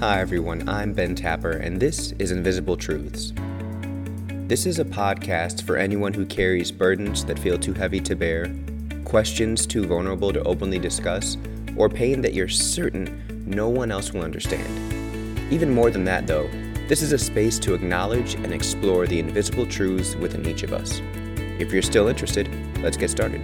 Hi, everyone. I'm Ben Tapper, and this is Invisible Truths. This is a podcast for anyone who carries burdens that feel too heavy to bear, questions too vulnerable to openly discuss, or pain that you're certain no one else will understand. Even more than that, though, this is a space to acknowledge and explore the invisible truths within each of us. If you're still interested, let's get started.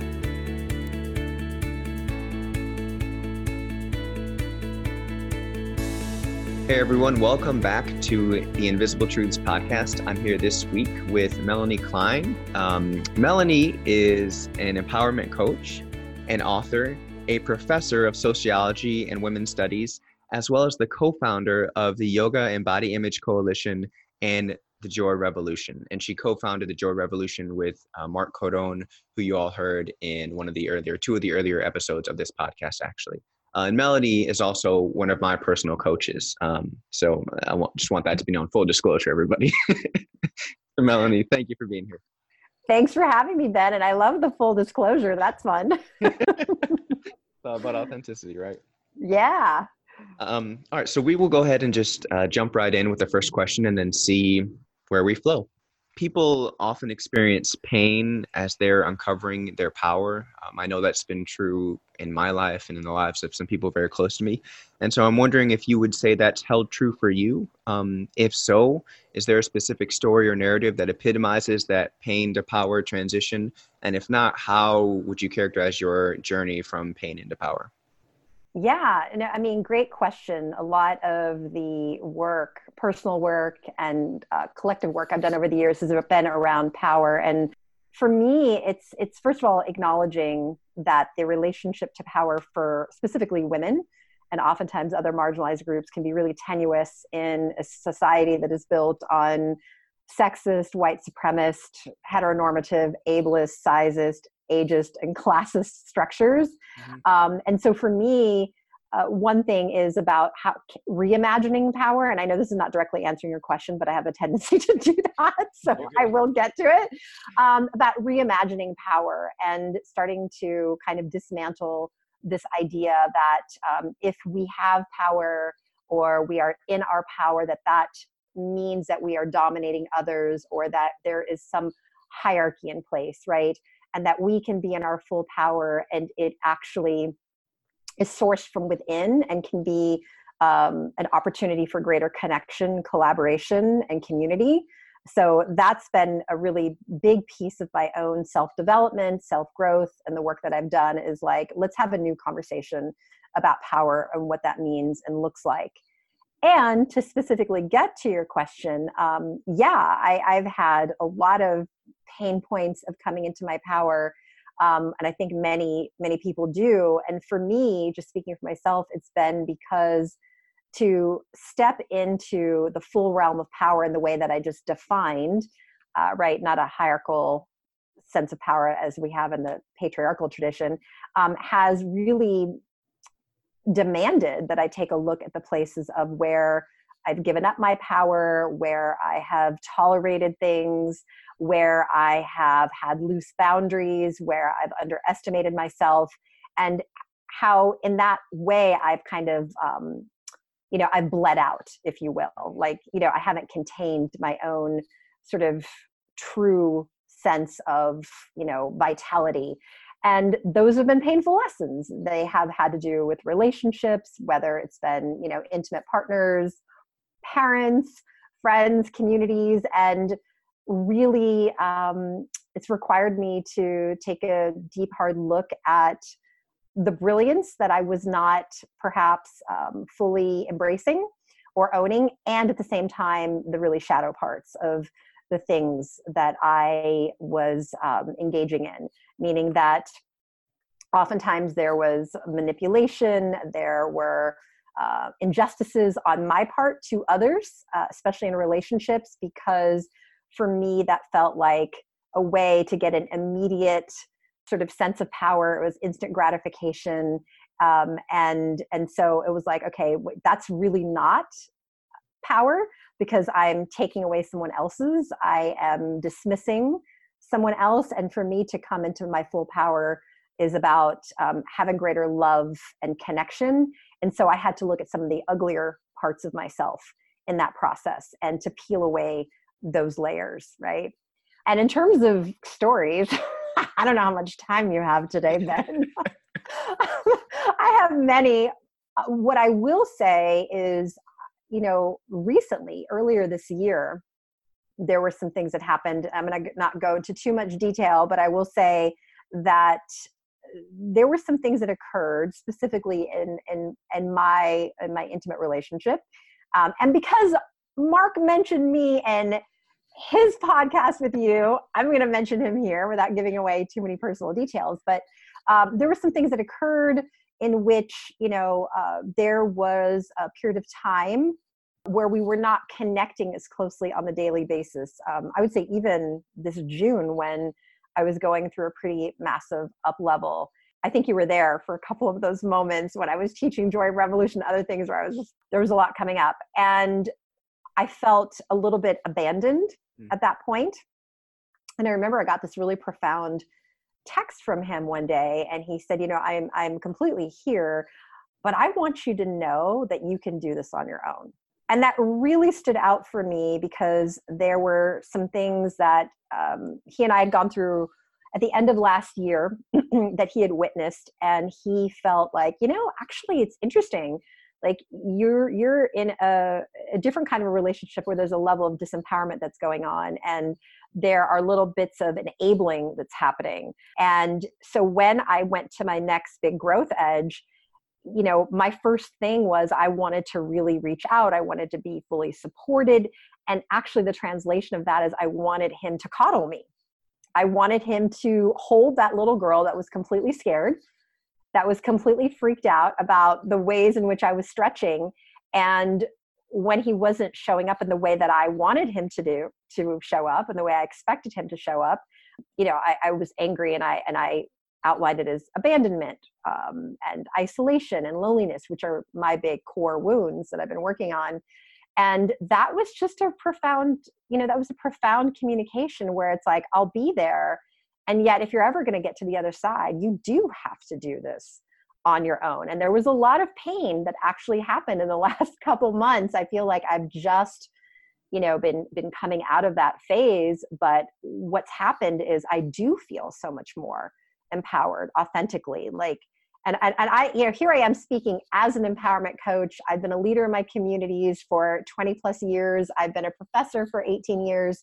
Hey everyone, welcome back to the Invisible Truths podcast. I'm here this week with Melanie Klein. Um, Melanie is an empowerment coach, an author, a professor of sociology and women's studies, as well as the co founder of the Yoga and Body Image Coalition and the Joy Revolution. And she co founded the Joy Revolution with uh, Mark Cardone, who you all heard in one of the earlier, two of the earlier episodes of this podcast, actually. Uh, and Melody is also one of my personal coaches. Um, so I want, just want that to be known. Full disclosure, everybody. Melanie, thank you for being here. Thanks for having me, Ben. And I love the full disclosure. That's fun. about authenticity, right? Yeah. Um, all right. So we will go ahead and just uh, jump right in with the first question and then see where we flow people often experience pain as they're uncovering their power. Um, I know that's been true in my life and in the lives of some people very close to me. And so I'm wondering if you would say that's held true for you. Um, if so, is there a specific story or narrative that epitomizes that pain to power transition? And if not, how would you characterize your journey from pain into power? Yeah, no, I mean, great question. A lot of the work, personal work and uh, collective work I've done over the years has been around power. And for me, it's it's first of all acknowledging that the relationship to power for specifically women and oftentimes other marginalized groups can be really tenuous in a society that is built on sexist, white supremacist, heteronormative, ableist, sizist, ageist and classist structures. Mm-hmm. Um, and so for me, uh, one thing is about how reimagining power. And I know this is not directly answering your question, but I have a tendency to do that. So. I will get to it um, about reimagining power and starting to kind of dismantle this idea that um, if we have power or we are in our power, that that means that we are dominating others or that there is some hierarchy in place, right? And that we can be in our full power and it actually is sourced from within and can be um, an opportunity for greater connection, collaboration, and community. So that's been a really big piece of my own self development, self growth, and the work that I've done is like, let's have a new conversation about power and what that means and looks like. And to specifically get to your question, um, yeah, I, I've had a lot of pain points of coming into my power um, and i think many many people do. And for me just speaking for myself it's been because to step into the full realm of power in the way that i just defined uh, right not a hierarchical sense of power as we have in the patriarchal tradition um, has really demanded that i take a look at the places of where I've given up my power, where I have tolerated things, where I have had loose boundaries, where I've underestimated myself, and how in that way I've kind of, um, you know, I've bled out, if you will. Like, you know, I haven't contained my own sort of true sense of, you know, vitality. And those have been painful lessons. They have had to do with relationships, whether it's been, you know, intimate partners, parents, friends, communities, and really um, it's required me to take a deep, hard look at the brilliance that I was not perhaps um, fully embracing or owning, and at the same time, the really shadow parts of the things that I was um, engaging in, meaning that oftentimes there was manipulation, there were uh, injustices on my part to others, uh, especially in relationships, because for me, that felt like a way to get an immediate sort of sense of power. It was instant gratification. Um, and and so it was like okay that's really not power because i'm taking away someone else's i am dismissing someone else and for me to come into my full power is about um, having greater love and connection and so i had to look at some of the uglier parts of myself in that process and to peel away those layers right? And in terms of stories i don't know how much time you have today ben. I have many. Uh, what i will say is you know recently earlier this year there were some things that happened. I'm going to not go into too much detail but i will say that there were some things that occurred specifically in in in my in my intimate relationship. Um, and because mark mentioned me and his podcast with you i'm going to mention him here without giving away too many personal details but um, there were some things that occurred in which you know uh, there was a period of time where we were not connecting as closely on the daily basis um, i would say even this june when I was going through a pretty massive up level. I think you were there for a couple of those moments when I was teaching Joy Revolution, other things where I was just, there was a lot coming up. And I felt a little bit abandoned mm. at that point. And I remember I got this really profound text from him one day and he said, you know, I'm I'm completely here, but I want you to know that you can do this on your own and that really stood out for me because there were some things that um, he and I had gone through at the end of last year that he had witnessed, and he felt like, you know, actually, it's interesting. Like you're you're in a, a different kind of a relationship where there's a level of disempowerment that's going on, and there are little bits of enabling that's happening. And so when I went to my next big growth edge, you know, my first thing was I wanted to really reach out. I wanted to be fully supported. And actually, the translation of that is I wanted him to coddle me. I wanted him to hold that little girl that was completely scared, that was completely freaked out about the ways in which I was stretching. And when he wasn't showing up in the way that I wanted him to do, to show up, and the way I expected him to show up, you know, I, I was angry and I and I outlined it as abandonment um, and isolation and loneliness, which are my big core wounds that I've been working on. And that was just a profound, you know, that was a profound communication where it's like, I'll be there. And yet, if you're ever going to get to the other side, you do have to do this on your own. And there was a lot of pain that actually happened in the last couple months. I feel like I've just, you know, been been coming out of that phase. But what's happened is I do feel so much more empowered authentically like and, and, and i you know here i am speaking as an empowerment coach i've been a leader in my communities for 20 plus years i've been a professor for 18 years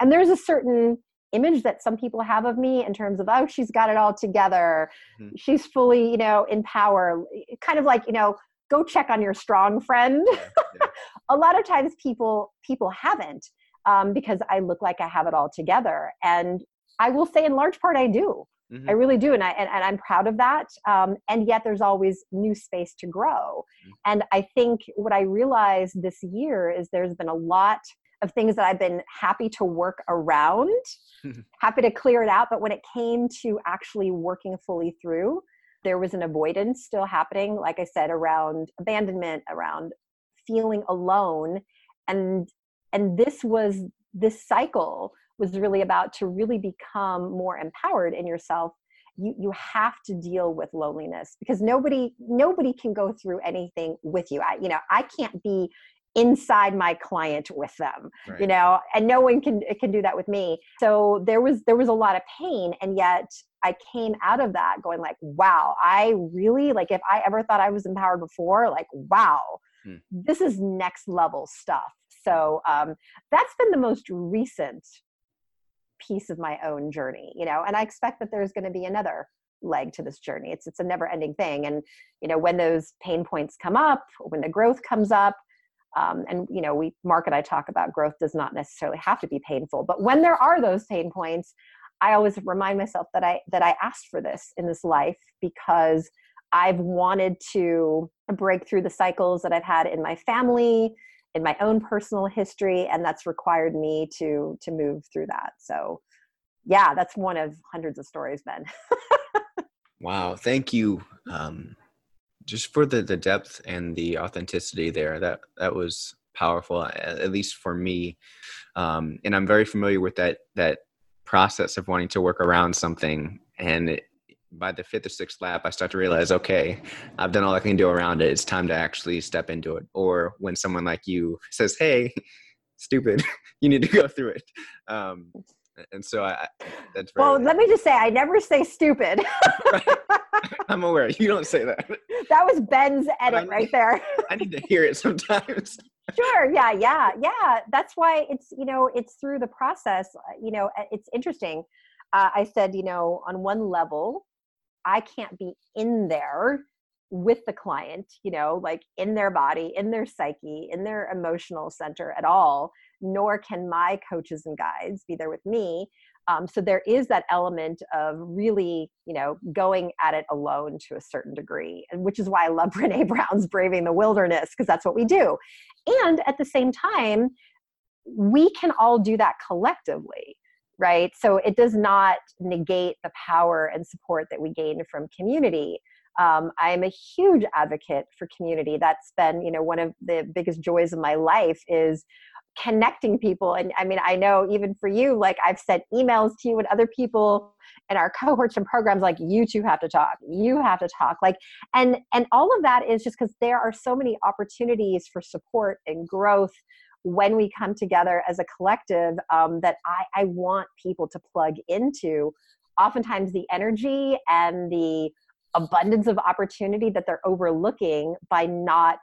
and there's a certain image that some people have of me in terms of oh she's got it all together mm-hmm. she's fully you know in power kind of like you know go check on your strong friend yeah, yeah. a lot of times people people haven't um, because i look like i have it all together and i will say in large part i do Mm-hmm. I really do, and I and, and I'm proud of that. Um, and yet, there's always new space to grow. Mm-hmm. And I think what I realized this year is there's been a lot of things that I've been happy to work around, happy to clear it out. But when it came to actually working fully through, there was an avoidance still happening. Like I said, around abandonment, around feeling alone, and and this was this cycle was really about to really become more empowered in yourself you you have to deal with loneliness because nobody nobody can go through anything with you i you know i can't be inside my client with them right. you know and no one can can do that with me so there was there was a lot of pain and yet i came out of that going like wow i really like if i ever thought i was empowered before like wow hmm. this is next level stuff so um, that's been the most recent piece of my own journey you know and i expect that there's going to be another leg to this journey it's it's a never ending thing and you know when those pain points come up when the growth comes up um, and you know we mark and i talk about growth does not necessarily have to be painful but when there are those pain points i always remind myself that i that i asked for this in this life because i've wanted to break through the cycles that i've had in my family in my own personal history and that's required me to to move through that. So yeah that's one of hundreds of stories ben. Wow thank you um just for the the depth and the authenticity there that that was powerful at least for me um and i'm very familiar with that that process of wanting to work around something and it, by the fifth or sixth lap, I start to realize, okay, I've done all I can do around it. It's time to actually step into it. Or when someone like you says, "Hey, stupid, you need to go through it." Um, and so I, that's well. Let me just say, I never say stupid. right. I'm aware you don't say that. That was Ben's edit right there. I need to hear it sometimes. sure. Yeah. Yeah. Yeah. That's why it's you know it's through the process. You know, it's interesting. Uh, I said, you know, on one level, I can't be in there with the client, you know, like in their body, in their psyche, in their emotional center at all, nor can my coaches and guides be there with me. Um, so there is that element of really, you know, going at it alone to a certain degree, and which is why I love Brene Brown's Braving the Wilderness because that's what we do. And at the same time, we can all do that collectively right? So it does not negate the power and support that we gain from community. Um, I'm a huge advocate for community. That's been, you know, one of the biggest joys of my life is connecting people. And I mean, I know even for you, like I've sent emails to you and other people in our cohorts and programs, like you two have to talk, you have to talk. Like, and and all of that is just because there are so many opportunities for support and growth when we come together as a collective um, that I, I want people to plug into oftentimes the energy and the abundance of opportunity that they're overlooking by not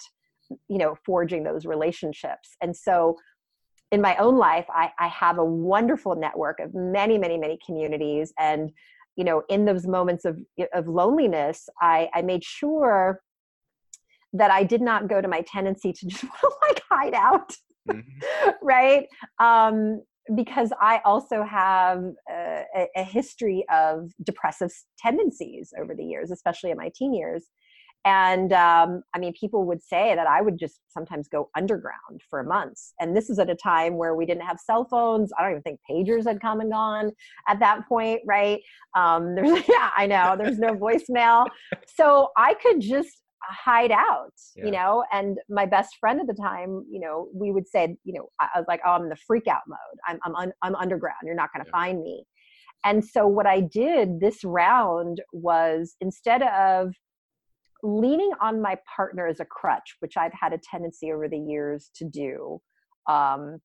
you know forging those relationships and so in my own life I, I have a wonderful network of many many many communities and you know in those moments of of loneliness i i made sure that i did not go to my tendency to just like hide out mm-hmm. right? Um, because I also have a, a, history of depressive tendencies over the years, especially in my teen years. And um, I mean, people would say that I would just sometimes go underground for months. And this is at a time where we didn't have cell phones. I don't even think pagers had come and gone at that point, right? Um, there's, yeah, I know, there's no voicemail. So I could just hide out yeah. you know and my best friend at the time you know we would say you know i was like oh i'm in the freak out mode i'm i'm, un, I'm underground you're not going to yeah. find me and so what i did this round was instead of leaning on my partner as a crutch which i've had a tendency over the years to do um,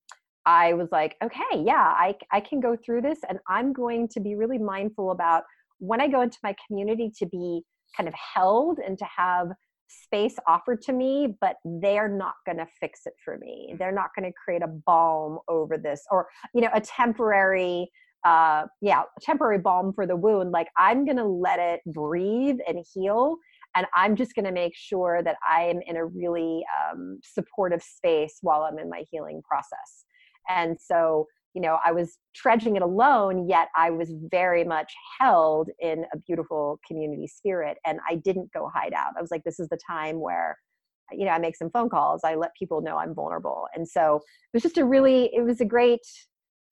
i was like okay yeah I, I can go through this and i'm going to be really mindful about when i go into my community to be kind of held and to have space offered to me, but they're not going to fix it for me. Mm. They're not going to create a balm over this or, you know, a temporary, uh, yeah, temporary balm for the wound. Like I'm going to let it breathe and heal. And I'm just going to make sure that I am in a really um, supportive space while I'm in my healing process. And so, you know i was trudging it alone yet i was very much held in a beautiful community spirit and i didn't go hide out. I was like this is the time where you know i make some phone calls. I let people know i'm vulnerable. And so it was just a really it was a great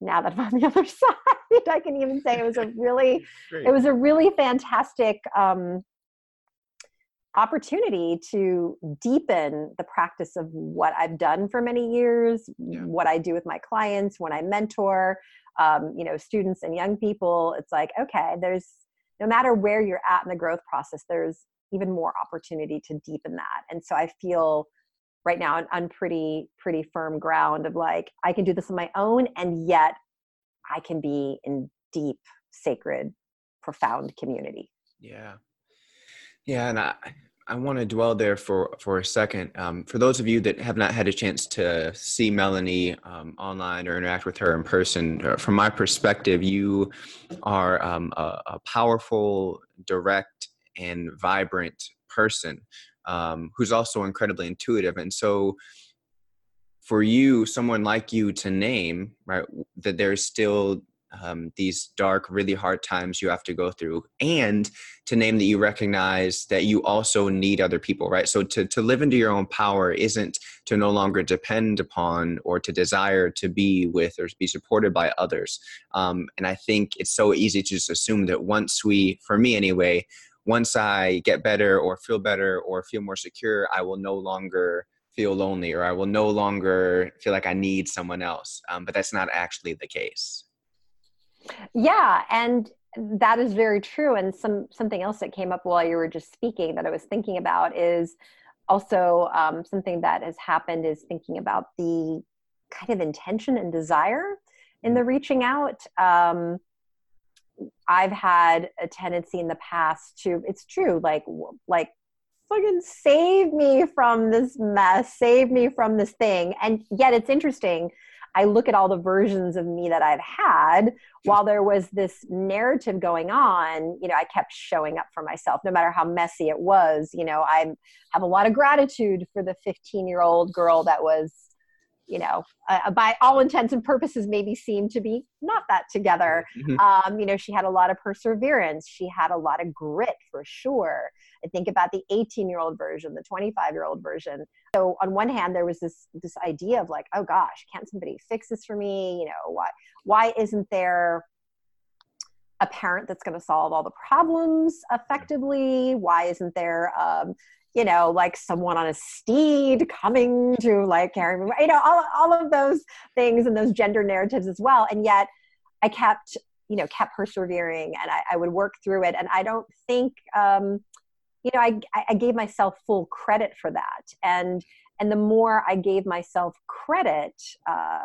now that i'm on the other side i can even say it was a really it was a really fantastic um opportunity to deepen the practice of what I've done for many years, yeah. what I do with my clients when I mentor, um, you know, students and young people. It's like, okay, there's no matter where you're at in the growth process, there's even more opportunity to deepen that. And so I feel right now on, on pretty, pretty firm ground of like, I can do this on my own, and yet I can be in deep, sacred, profound community. Yeah. Yeah, and I I want to dwell there for for a second. Um, for those of you that have not had a chance to see Melanie um, online or interact with her in person, uh, from my perspective, you are um, a, a, powerful, direct, and vibrant person um, who's also incredibly intuitive. And so, for you, someone like you to name right that there's still um, these dark, really hard times you have to go through, and to name that you recognize that you also need other people, right? So to, to live into your own power isn't to no longer depend upon or to desire to be with or be supported by others. Um, and I think it's so easy to just assume that once we, for me anyway, once I get better or feel better or feel more secure, I will no longer feel lonely or I will no longer feel like I need someone else. Um, but that's not actually the case. Yeah, and that is very true. And some something else that came up while you were just speaking that I was thinking about is also um, something that has happened is thinking about the kind of intention and desire in the reaching out. Um, I've had a tendency in the past to, it's true, like, like, fucking save me from this mess, save me from this thing. And yet it's interesting. I look at all the versions of me that I've had while there was this narrative going on, you know, I kept showing up for myself no matter how messy it was. You know, I have a lot of gratitude for the 15 year old girl that was you know, uh, by all intents and purposes, maybe seemed to be not that together. Mm-hmm. Um, you know, she had a lot of perseverance. She had a lot of grit for sure. I think about the 18 year old version, the 25 year old version. So on one hand, there was this this idea of like, oh gosh, can't somebody fix this for me? You know, why why isn't there a parent that's going to solve all the problems effectively? Why isn't there um, you know, like someone on a steed coming to like carry me, you know, all, all of those things and those gender narratives as well. And yet I kept, you know, kept persevering and I, I would work through it. And I don't think, um, you know, I, I gave myself full credit for that. And, and the more I gave myself credit, uh,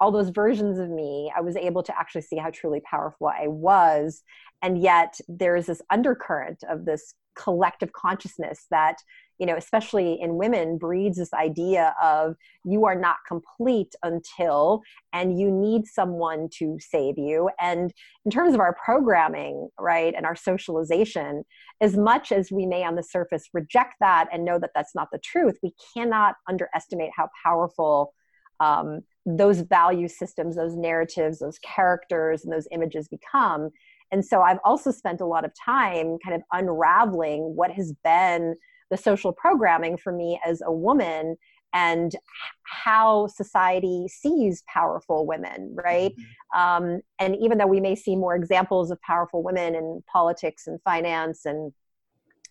all those versions of me, I was able to actually see how truly powerful I was. And yet there's this undercurrent of this collective consciousness that you know especially in women breeds this idea of you are not complete until and you need someone to save you. And in terms of our programming right and our socialization as much as we may on the surface reject that and know that that's not the truth we cannot underestimate how powerful um, those value systems those narratives those characters and those images become and so I've also spent a lot of time kind of unraveling what has been the social programming for me as a woman and how society sees powerful women, right? Mm-hmm. Um, and even though we may see more examples of powerful women in politics and finance and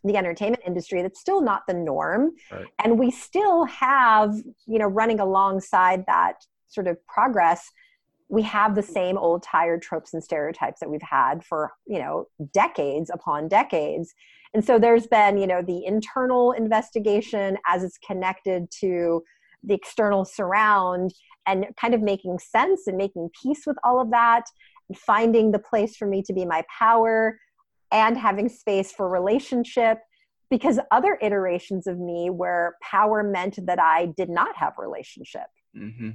the entertainment industry, that's still not the norm. Right. And we still have, you know, running alongside that sort of progress, we have the same old tired tropes and stereotypes that we've had for you know decades upon decades. And so there's been you know the internal investigation as it's connected to the external surround and kind of making sense and making peace with all of that finding the place for me to be my power and having space for relationship because other iterations of me where power meant that i did not have relationship. Mm-hmm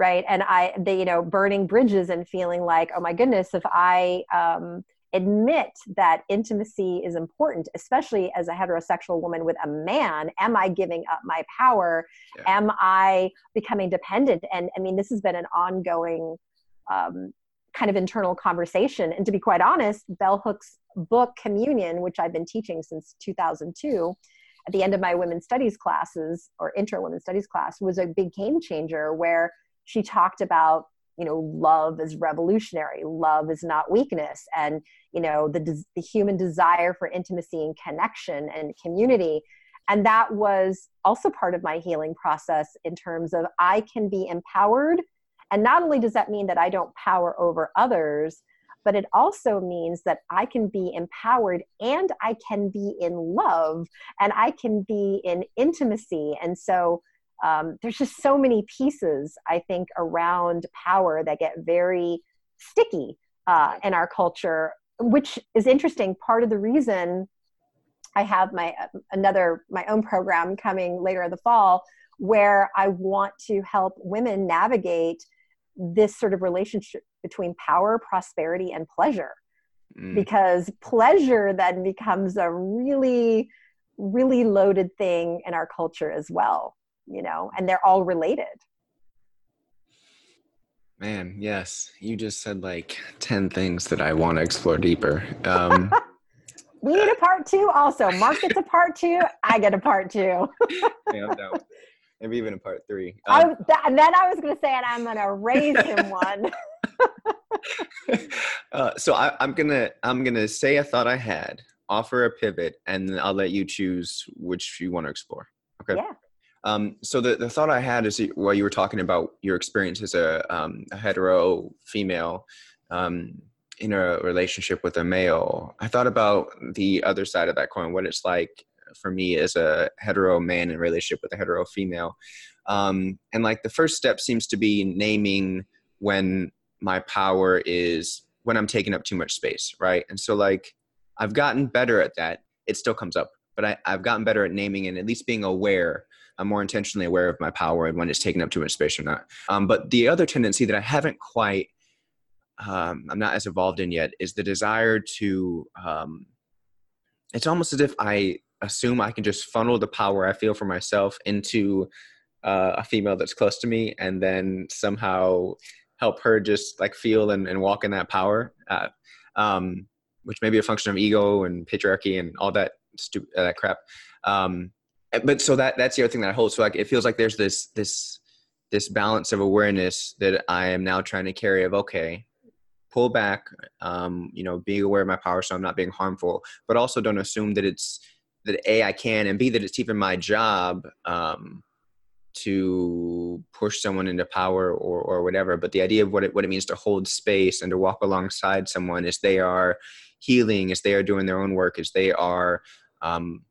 right? And i they you know burning bridges and feeling like oh my goodness if i um, admit that intimacy is important especially as a heterosexual woman with a man am i giving up my power? Yeah. am i becoming dependent? And i mean this has been an ongoing um, kind of internal conversation. And to be quite honest bell hooks' book communion which i've been teaching since 2002 at the end of my women's studies classes or intro women's studies class was a big game changer where she talked about you know love is revolutionary love is not weakness and you know the, the human desire for intimacy and connection and community. And that was also part of my healing process in terms of i can be empowered. And not only does that mean that i don't power over others but it also means that i can be empowered and i can be in love and i can be in intimacy. And so um, there's just so many pieces i think around power that get very sticky uh, in our culture which is interesting. Part of the reason i have my another my own program coming later in the fall where i want to help women navigate this sort of relationship between power prosperity and pleasure. Mm. because pleasure then becomes a really really loaded thing in our culture as well you know, and they're all related. Man, yes. You just said like 10 things that I want to explore deeper. Um, we need a part two also. Mark gets a part two. I get a part two. yeah. Maybe even a part three. Um, I, and then I was going to say, and I'm going to raise him one. uh, so I, I'm gonna I'm gonna say a thought I had, offer a pivot, and then I'll let you choose which you want to explore. Okay. Yeah. Um, so the, the thought I had is while you were talking about your experience as a, um, a hetero female um, in a relationship with a male, I thought about the other side of that coin, what it's like for me as a hetero man in relationship with a hetero female. Um, and like the first step seems to be naming when my power is when I'm taking up too much space, right? And so like I've gotten better at that. It still comes up, but I, I've gotten better at naming and at least being aware. I'm more intentionally aware of my power and when it's taking up too much space or not. Um, but the other tendency that I haven't quite, um, I'm not as evolved in yet, is the desire to. Um, it's almost as if I assume I can just funnel the power I feel for myself into uh, a female that's close to me, and then somehow help her just like feel and, and walk in that power. Uh, um, which may be a function of ego and patriarchy and all that stupid uh, that crap. Um, but so that that's the other thing that I hold. So like it feels like there's this this this balance of awareness that I am now trying to carry of okay, pull back, um, you know, being aware of my power so I'm not being harmful, but also don't assume that it's that a I can and b that it's even my job um, to push someone into power or or whatever. But the idea of what it what it means to hold space and to walk alongside someone as they are healing, as they are doing their own work, as they are um,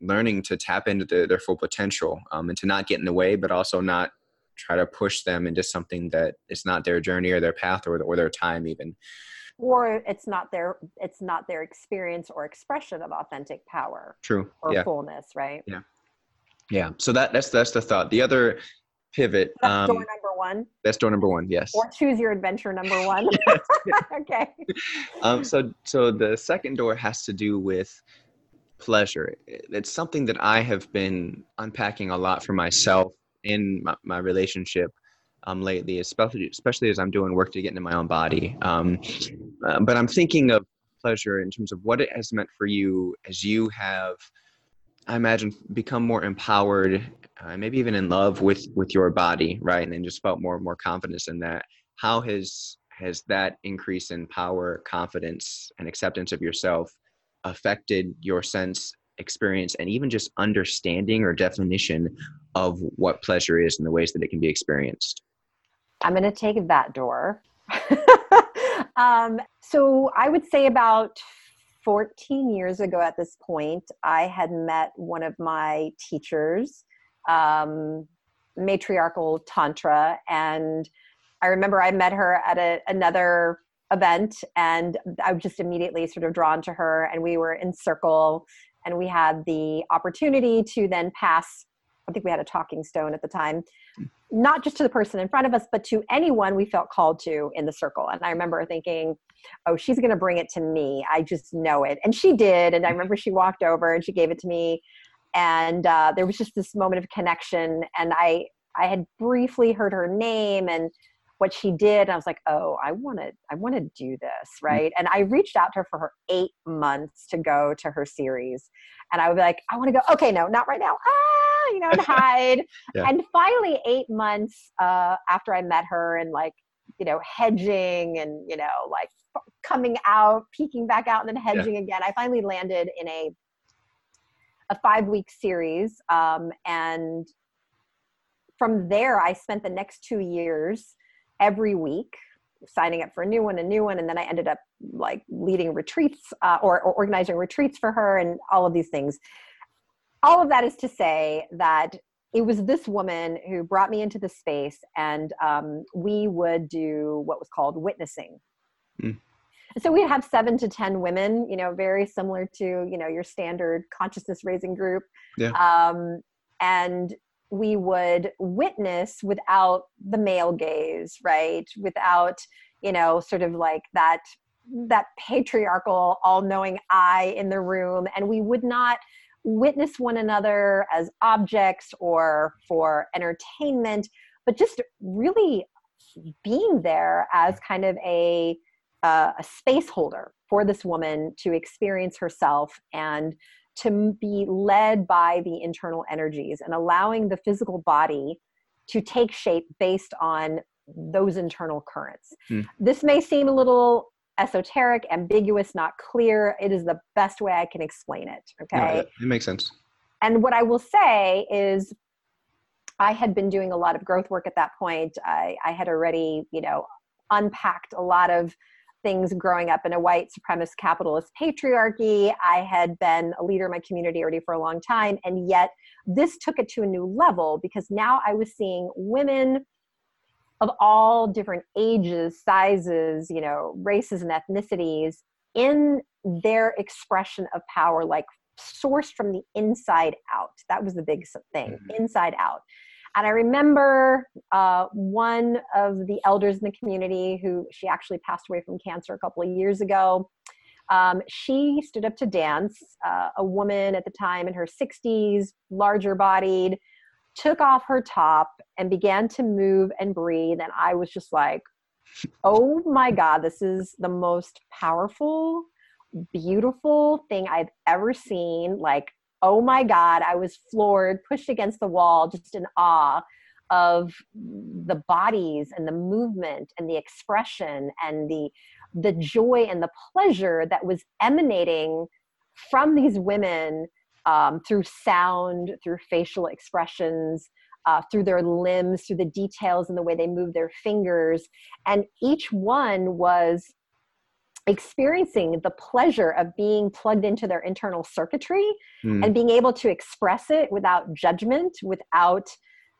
learning to tap into the, their full potential um, and to not get in the way, but also not try to push them into something that is not their journey or their path or, or their time even. Or it's not their it's not their experience or expression of authentic power true. or yeah. fullness right? Yeah. Yeah. So that that's that's the thought. The other pivot that's um, door number one? that's door number one yes. Or choose your adventure number one. Okay. Um so so the second door has to do with pleasure. It's something that I have been unpacking a lot for myself in my, my relationship um, lately, especially especially as I'm doing work to get into my own body. Um, uh, but I'm thinking of pleasure in terms of what it has meant for you as you have, I imagine, become more empowered, uh, maybe even in love with with your body, right? And then just felt more and more confidence in that. How has has that increase in power, confidence, and acceptance of yourself affected your sense experience and even just understanding or definition of what pleasure is and the ways that it can be experienced? I'm going to take that door. Um, so i would say about 14 years ago at this point i had met one of my teachers um, matriarchal tantra and i remember i met her at a, another event and I was just immediately sort of drawn to her and we were in circle and we had the opportunity to then pass I think we had a talking stone at the time not just to the person in front of us but to anyone we felt called to in the circle. And I remember thinking oh she's going to bring it to me. I just know it. And she did and I remember she walked over and she gave it to me. And uh, there was just this moment of connection and I I had briefly heard her name and what she did i was like oh i want to i want to do this mm. right and i reached out to her for her eight months to go to her series and i would be like i want to go okay no not right now ah you know and hide yeah. and finally eight months uh, after i met her and like you know hedging and you know like coming out peeking back out and then hedging yeah. again i finally landed in a a five week series um, and from there i spent the next two years every week signing up for a new one, a new one, and then I ended up like leading retreats uh, or, or organizing retreats for her and all of these things. All of that is to say that it was this woman who brought me into the space, and um, we would do what was called witnessing. Mm. So we'd have seven to ten women, you know, very similar to you know your standard consciousness raising group. Yeah. Um, and we would witness without the male gaze right? Without you know sort of like that that patriarchal all-knowing eye in the room. And we would not witness one another as objects or for entertainment but just really being there as kind of a uh, a space holder for this woman to experience herself and to be led by the internal energies and allowing the physical body to take shape based on those internal currents. Mm. This may seem a little esoteric, ambiguous, not clear. It is the best way I can explain it. Okay. Yeah, it makes sense. And what I will say is, I had been doing a lot of growth work at that point. I, I had already, you know, unpacked a lot of things growing up in a white supremacist capitalist patriarchy. I had been a leader in my community already for a long time. And yet, this took it to a new level because now I was seeing women of all different ages, sizes, you know, races and ethnicities in their expression of power, like sourced from the inside out. That was the big thing, mm-hmm. inside out. And I remember uh, one of the elders in the community who she actually passed away from cancer a couple of years ago. Um, she stood up to dance, uh, a woman at the time in her 60s, larger bodied, took off her top and began to move and breathe. And I was just like, oh my God, this is the most powerful, beautiful thing I've ever seen. Like, oh my God, I was floored, pushed against the wall, just in awe of the bodies and the movement and the expression and the the joy and the pleasure that was emanating from these women um, through sound, through facial expressions, uh, through their limbs, through the details and the way they move their fingers. And each one was experiencing the pleasure of being plugged into their internal circuitry mm. and being able to express it without judgment, without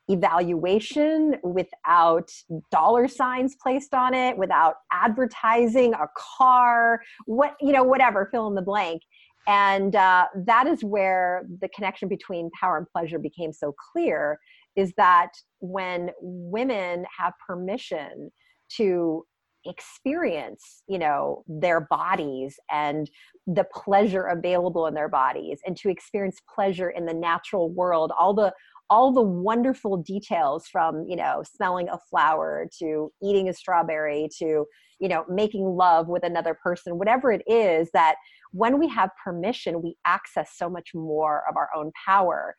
evaluation, without dollar signs placed on it, without advertising a car, what, you know, whatever, fill in the blank. And uh, that is where the connection between power and pleasure became so clear is that when women have permission to experience you know their bodies and the pleasure available in their bodies and to experience pleasure in the natural world. All the all the wonderful details from you know smelling a flower to eating a strawberry to you know making love with another person whatever it is that when we have permission we access so much more of our own power.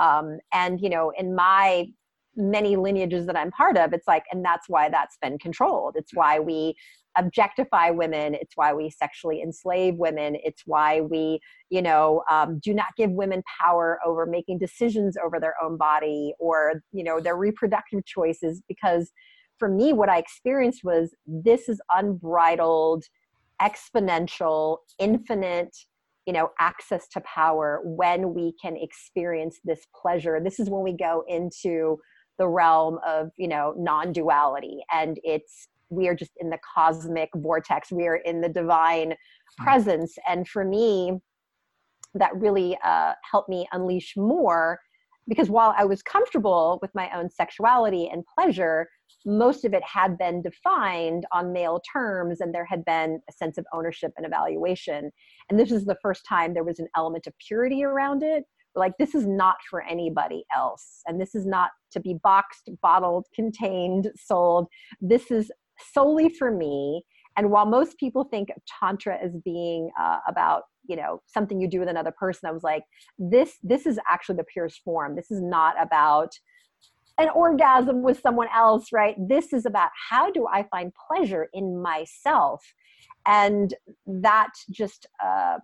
Um, and you know in my many lineages that i'm part of it's like and that's why that's been controlled. It's why we objectify women it's why we sexually enslave women it's why we you know um, do not give women power over making decisions over their own body or you know their reproductive choices because for me what i experienced was this is unbridled exponential infinite you know access to power when we can experience this pleasure. This is when we go into the realm of you know non-duality. And it's we are just in the cosmic vortex. We are in the divine hmm. presence. And for me that really uh, helped me unleash more because while i was comfortable with my own sexuality and pleasure most of it had been defined on male terms and there had been a sense of ownership and evaluation. And this is the first time there was an element of purity around it like this is not for anybody else. And this is not to be boxed bottled contained sold. This is solely for me. And while most people think of tantra as being uh, about you know something you do with another person i was like this this is actually the purest form. This is not about an orgasm with someone else right? This is about how do i find pleasure in myself? And that just uh,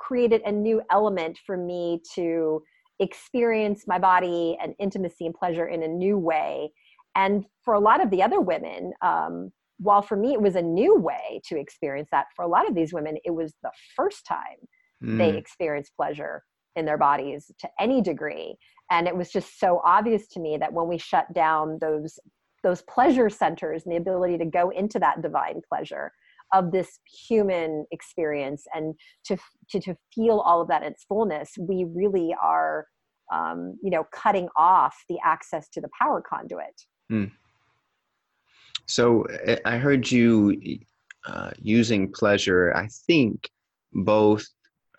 created a new element for me to experience my body and intimacy and pleasure in a new way. And for a lot of the other women, um, while for me it was a new way to experience that, for a lot of these women, it was the first time mm. they experienced pleasure in their bodies to any degree. And it was just so obvious to me that when we shut down those those pleasure centers and the ability to go into that divine pleasure, of this human experience and to, to, to feel all of that in its fullness, we really are, um, you know, cutting off the access to the power conduit. Mm. So eh, I heard you uh, using pleasure, I think, both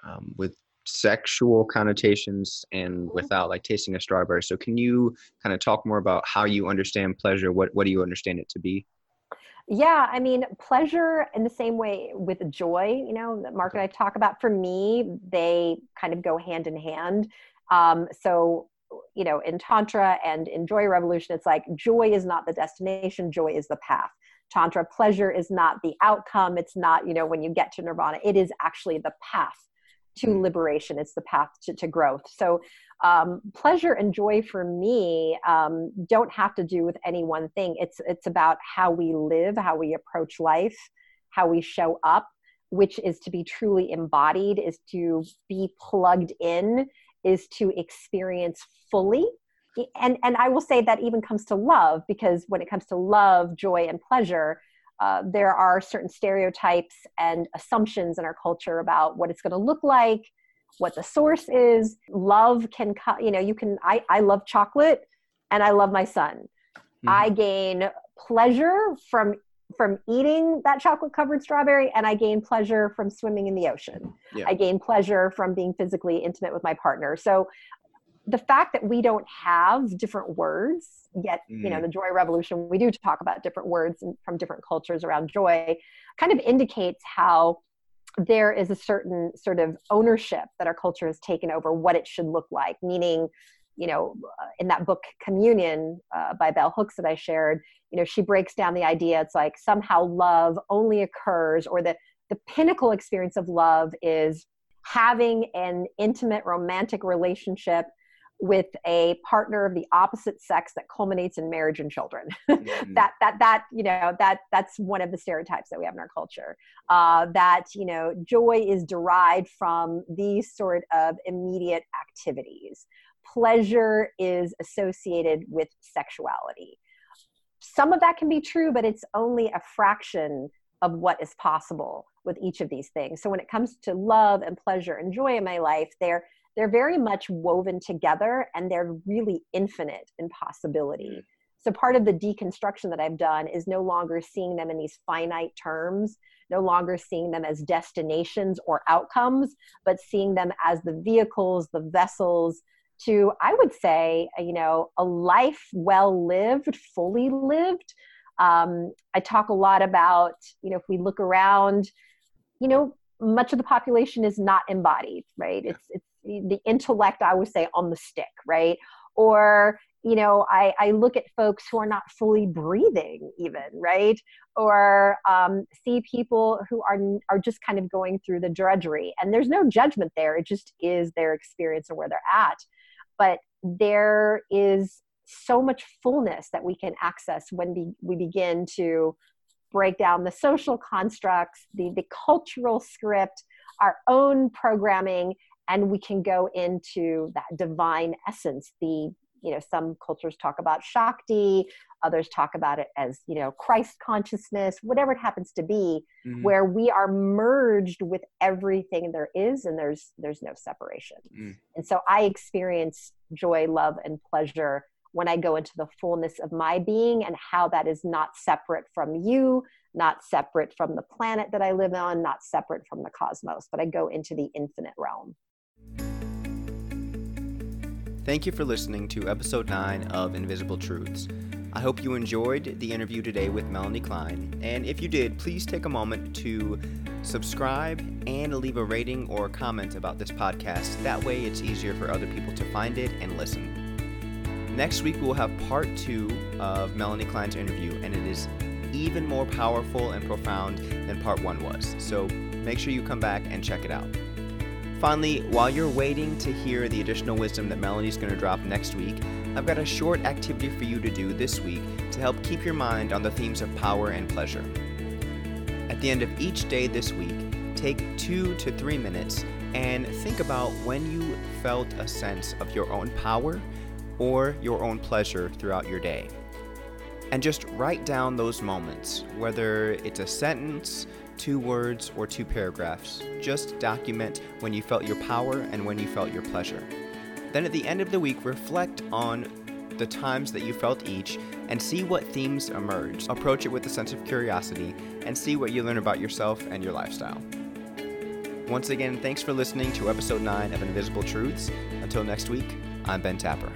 um, with sexual connotations and mm-hmm. without like tasting a strawberry. So can you kind of talk more about how you understand pleasure? What what do you understand it to be? Yeah, I mean, pleasure in the same way with joy, you know, that Mark and I talk about, for me, they kind of go hand in hand. Um, so, you know, in Tantra and in Joy Revolution, it's like joy is not the destination, joy is the path. Tantra, pleasure is not the outcome. It's not, you know, when you get to nirvana, it is actually the path to mm. liberation. It's the path to, to growth. So um, pleasure and joy for me um, don't have to do with any one thing. It's it's about how we live, how we approach life, how we show up, which is to be truly embodied, is to be plugged in, is to experience fully. And, and I will say that even comes to love, because when it comes to love, joy, and pleasure, uh, there are certain stereotypes and assumptions in our culture about what it's going to look like, what the source is. Love can, you know, you can, I, I love chocolate and I love my son. Mm-hmm. I gain pleasure from from eating that chocolate covered strawberry and I gain pleasure from swimming in the ocean. Yeah. I gain pleasure from being physically intimate with my partner. So the fact that we don't have different words yet mm. you know mm. the joy revolution we do talk about different words from different cultures around joy kind of indicates how there is a certain sort of ownership that our culture has taken over what it should look like. Meaning you know uh, in that book communion uh, by bell hooks that i shared you know she breaks down the idea it's like somehow love only occurs or the the pinnacle experience of love is having an intimate romantic relationship with a partner of the opposite sex that culminates in marriage and children. Mm-hmm. that that that you know that that's one of the stereotypes that we have in our culture uh, that you know joy is derived from these sort of immediate activities. Pleasure is associated with sexuality. Some of that can be true but it's only a fraction of what is possible with each of these things. So when it comes to love and pleasure and joy in my life they're they're very much woven together and they're really infinite in possibility. Mm. So, part of the deconstruction that I've done is no longer seeing them in these finite terms, no longer seeing them as destinations or outcomes, but seeing them as the vehicles, the vessels to, I would say, you know, a life well lived, fully lived. Um, I talk a lot about, you know, if we look around, you know, much of the population is not embodied, right? It's, it's the intellect i would say on the stick right? Or you know I, I look at folks who are not fully breathing even right? Or um, see people who are are just kind of going through the drudgery and there's no judgment there. It just is their experience and where they're at. But there is so much fullness that we can access when we, we begin to break down the social constructs the, the cultural script our own programming and we can go into that divine essence the you know some cultures talk about shakti others talk about it as you know christ consciousness whatever it happens to be mm-hmm. where we are merged with everything there is and there's there's no separation mm. and so i experience joy love and pleasure when i go into the fullness of my being and how that is not separate from you not separate from the planet that i live on not separate from the cosmos but i go into the infinite realm Thank you for listening to episode 9 of Invisible Truths. I hope you enjoyed the interview today with Melanie Klein, and if you did, please take a moment to subscribe and leave a rating or comment about this podcast. That way, it's easier for other people to find it and listen. Next week, we'll have part two of Melanie Klein's interview, and it is even more powerful and profound than part one was. So make sure you come back and check it out. Finally, while you're waiting to hear the additional wisdom that Melanie's going to drop next week, I've got a short activity for you to do this week to help keep your mind on the themes of power and pleasure. At the end of each day this week, take two to three minutes and think about when you felt a sense of your own power or your own pleasure throughout your day. And just write down those moments, whether it's a sentence, two words, or two paragraphs. Just document when you felt your power and when you felt your pleasure. Then at the end of the week, reflect on the times that you felt each and see what themes emerge. Approach it with a sense of curiosity and see what you learn about yourself and your lifestyle. Once again, thanks for listening to episode 9 of Invisible Truths. Until next week, I'm Ben Tapper.